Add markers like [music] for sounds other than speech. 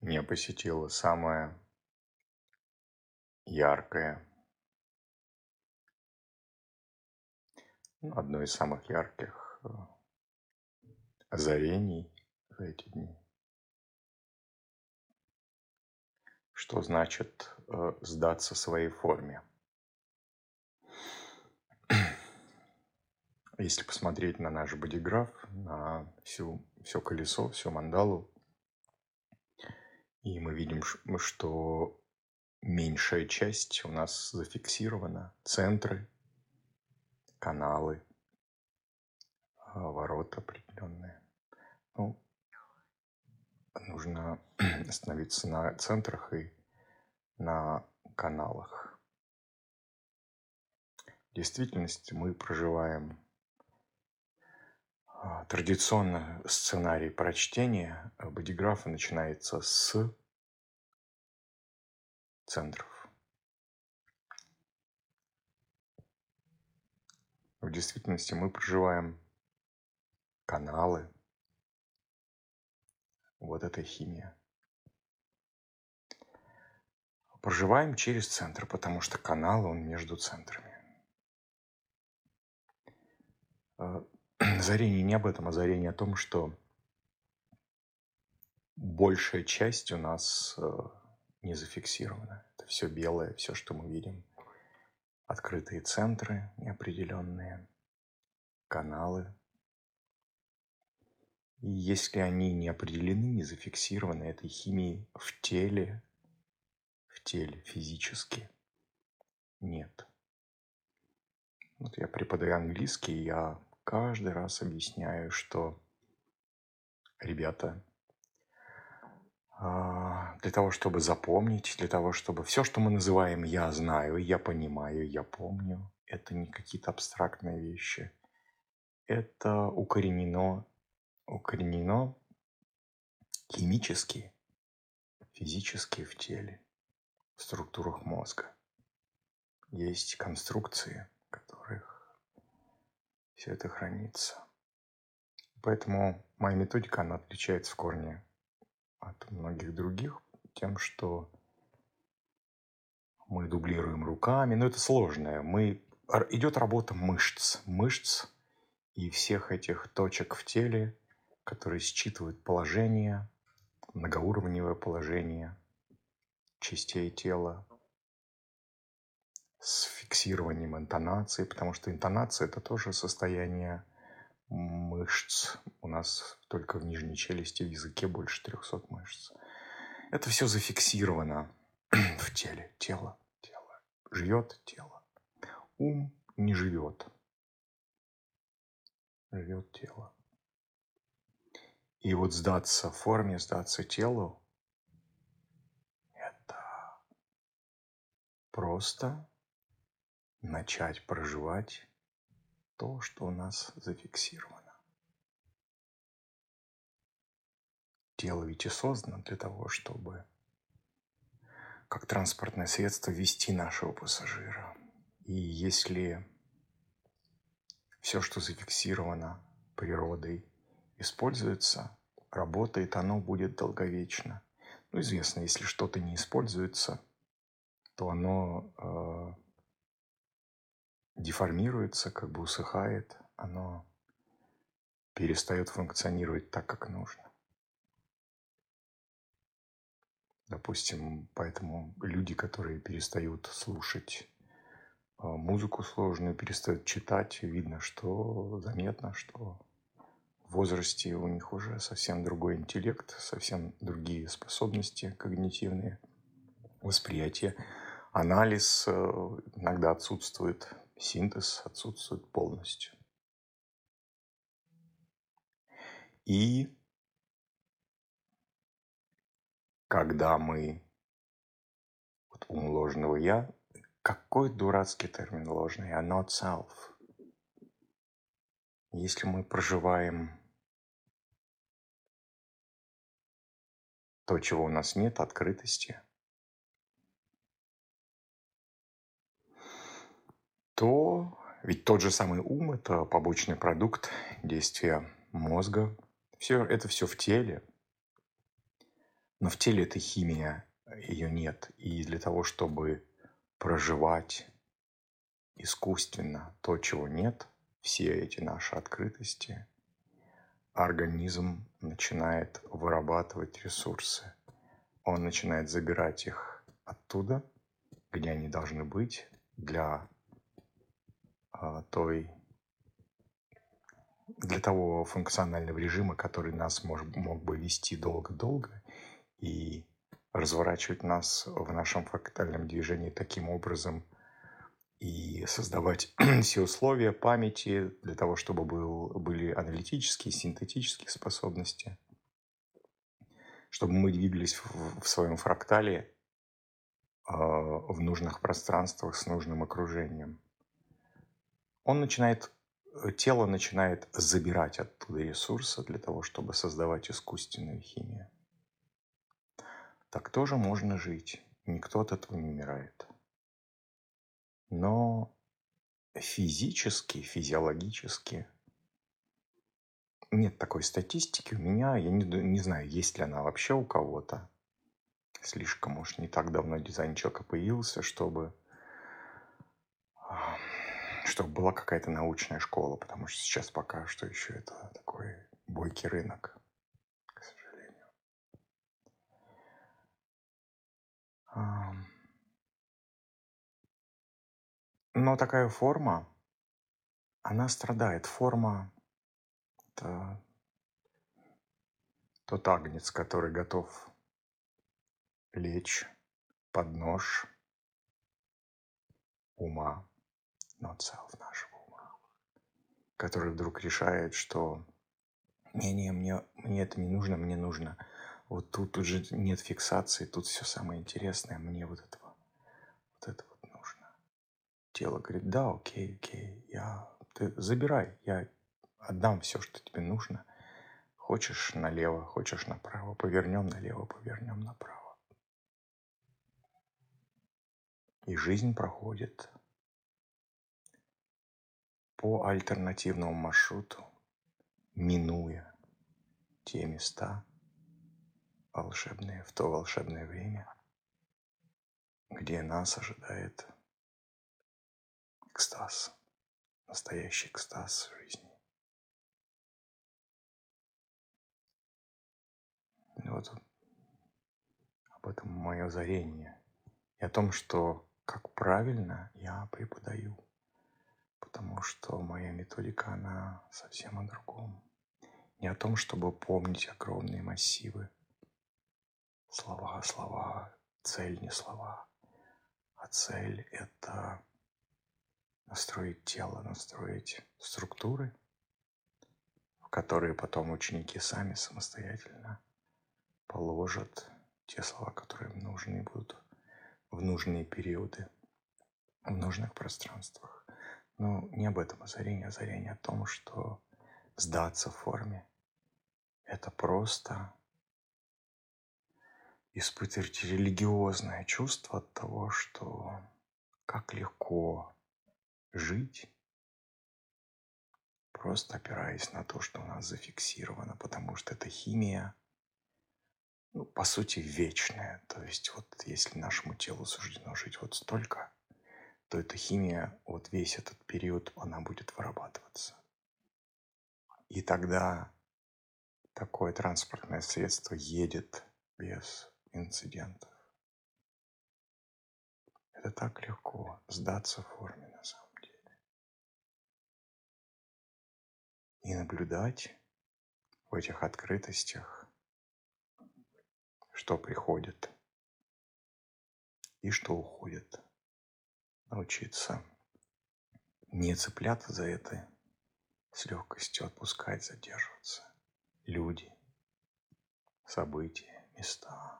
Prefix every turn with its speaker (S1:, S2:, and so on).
S1: меня посетило самое яркое, ну, одно из самых ярких э, озарений в эти дни. Что значит э, сдаться своей форме? Если посмотреть на наш бодиграф, на всю, все колесо, всю мандалу, и мы видим, что меньшая часть у нас зафиксирована. Центры, каналы, а, ворота определенные. Ну, нужно [clears throat] остановиться на центрах и на каналах. В действительности мы проживаем традиционно сценарий прочтения бодиграфа начинается с центров. В действительности мы проживаем каналы, вот эта химия. Проживаем через центр, потому что канал, он между центрами. А, [clears throat] озарение не об этом, озарение о том, что большая часть у нас э, не зафиксирована. Это все белое, все, что мы видим. Открытые центры неопределенные, каналы. И если они не определены, не зафиксированы этой химией в теле, в теле физически, нет. Вот я преподаю английский, я каждый раз объясняю, что, ребята, а, для того, чтобы запомнить, для того, чтобы все, что мы называем «я знаю», «я понимаю», «я помню», это не какие-то абстрактные вещи. Это укоренено, укоренено химически, физически в теле, в структурах мозга. Есть конструкции, все это хранится. Поэтому моя методика, она отличается в корне от многих других тем, что мы дублируем руками, но это сложное. Мы, идет работа мышц, мышц и всех этих точек в теле, которые считывают положение, многоуровневое положение частей тела с фиксированием интонации, потому что интонация – это тоже состояние мышц. У нас только в нижней челюсти в языке больше 300 мышц. Это все зафиксировано [clears throat] в теле. Тело, тело. Живет тело. Ум не живет. Живет тело. И вот сдаться форме, сдаться телу – это просто начать проживать то, что у нас зафиксировано. Тело ведь и создано для того, чтобы как транспортное средство вести нашего пассажира. И если все, что зафиксировано природой, используется, работает, оно будет долговечно. Ну, известно, если что-то не используется, то оно э, деформируется, как бы усыхает, оно перестает функционировать так, как нужно. Допустим, поэтому люди, которые перестают слушать а, музыку сложную, перестают читать, видно, что заметно, что в возрасте у них уже совсем другой интеллект, совсем другие способности когнитивные, восприятие, анализ э, иногда отсутствует, синтез отсутствует полностью. И когда мы вот ум ложного я, какой дурацкий термин ложный, я not self. Если мы проживаем то, чего у нас нет, открытости – то ведь тот же самый ум – это побочный продукт действия мозга. Все, это все в теле. Но в теле эта химия, ее нет. И для того, чтобы проживать искусственно то, чего нет, все эти наши открытости, организм начинает вырабатывать ресурсы. Он начинает забирать их оттуда, где они должны быть для той для того функционального режима, который нас мож, мог бы вести долго-долго и разворачивать нас в нашем фрактальном движении таким образом и создавать [clears throat] все условия памяти для того, чтобы был, были аналитические, синтетические способности, чтобы мы двигались в, в своем фрактале э, в нужных пространствах с нужным окружением. Он начинает, тело начинает забирать оттуда ресурсы для того, чтобы создавать искусственную химию. Так тоже можно жить. Никто от этого не умирает. Но физически, физиологически нет такой статистики у меня. Я не, не знаю, есть ли она вообще у кого-то. Слишком уж не так давно дизайн человека появился, чтобы, чтобы была какая-то научная школа, потому что сейчас пока что еще это такой бойкий рынок. Но такая форма, она страдает. Форма – это тот агнец, который готов лечь под нож ума, но целов нашего ума, который вдруг решает, что не-не, мне, мне это не нужно, мне нужно – вот тут уже нет фиксации, тут все самое интересное, мне вот этого, вот это вот нужно. Тело говорит, да, окей, окей, я, ты забирай, я отдам все, что тебе нужно. Хочешь налево, хочешь направо, повернем налево, повернем направо. И жизнь проходит по альтернативному маршруту, минуя те места, волшебное, в то волшебное время, где нас ожидает экстаз, настоящий экстаз жизни. Вот об этом мое озарение. И о том, что как правильно я преподаю. Потому что моя методика, она совсем о другом. Не о том, чтобы помнить огромные массивы слова, слова, цель не слова, а цель – это настроить тело, настроить структуры, в которые потом ученики сами самостоятельно положат те слова, которые им нужны будут в нужные периоды, в нужных пространствах. Но не об этом озарение, озарение о том, что сдаться в форме – это просто испытывать религиозное чувство от того, что как легко жить, просто опираясь на то, что у нас зафиксировано, потому что это химия, ну, по сути, вечная. То есть вот если нашему телу суждено жить вот столько, то эта химия, вот весь этот период, она будет вырабатываться. И тогда такое транспортное средство едет без инцидентов. Это так легко сдаться форме на самом деле. И наблюдать в этих открытостях, что приходит и что уходит. Научиться не цепляться за это, с легкостью отпускать, задерживаться. Люди, события, места –